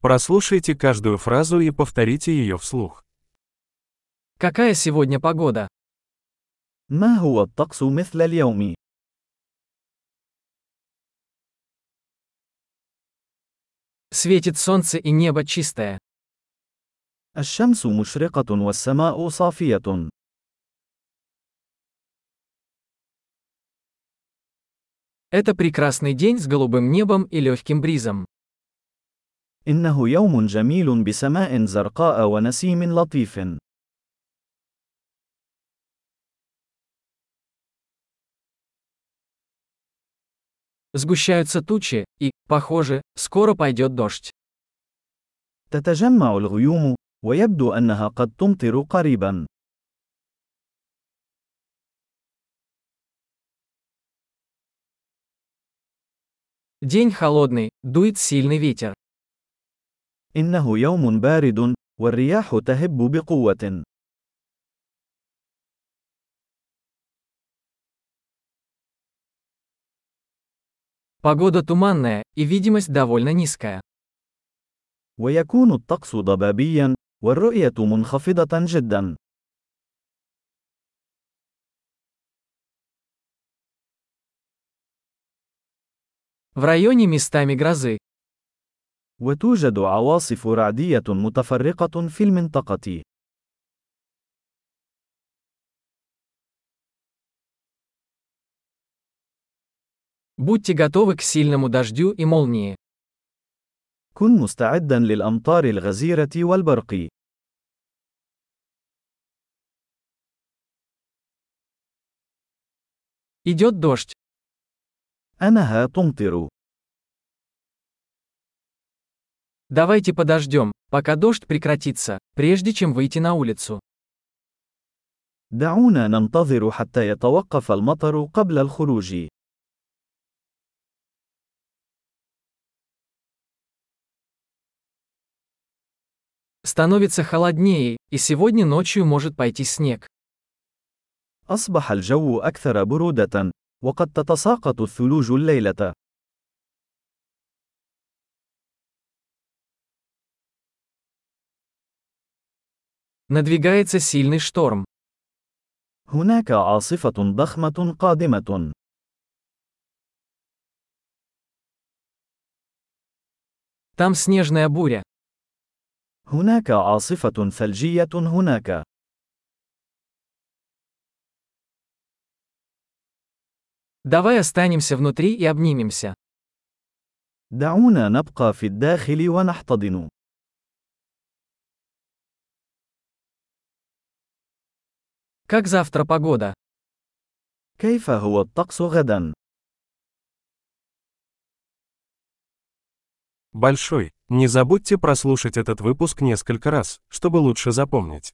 Прослушайте каждую фразу и повторите ее вслух. Какая сегодня погода? ما هو الطقس مثل اليوم؟ Светит солнце и небо чистое. الشمس مشرقة والسماء صافية. Это прекрасный день с голубым небом и легким бризом. إنه يوم جميل بسماء زرقاء ونسيم لطيف. Сгущаются тучи, и, похоже, скоро пойдет дождь. تتجمع الغيوم، ويبدو أنها قد تمطر قريبا. День холодный, дует сильный ветер. إنه يوم بارد، والرياح تهب بقوة. Погода туманная, и видимость довольно низкая. ويكون الطقس ضبابيا، والرؤية منخفضة جدا. В районе местами грозы. وتوجد عواصف رعدية متفرقة في المنطقة. Будьте готовы к сильному дождю и молнии. كن مستعدا للأمطار الغزيرة والبرق. Идет дождь. أنها تمطر. Давайте подождем, пока дождь прекратится, прежде чем выйти на улицу. دعونا ننتظر حتى يتوقف المطر قبل الخروج. Становится холоднее, и сегодня ночью может пойти снег. أصبح الجو أكثر برودة، وقد تتساقط الثلوج الليلة. Надвигается сильный шторм. هناك عاصفة ضخمة قادمة. Там снежная буря. هناك عاصفة ثلجية هناك. Давай останемся внутри и обнимемся. دعونا نبقى في الداخل ونحتضن. Как завтра погода? كيف هو الطقس غدا؟ Большой. Не забудьте прослушать этот выпуск несколько раз, чтобы лучше запомнить.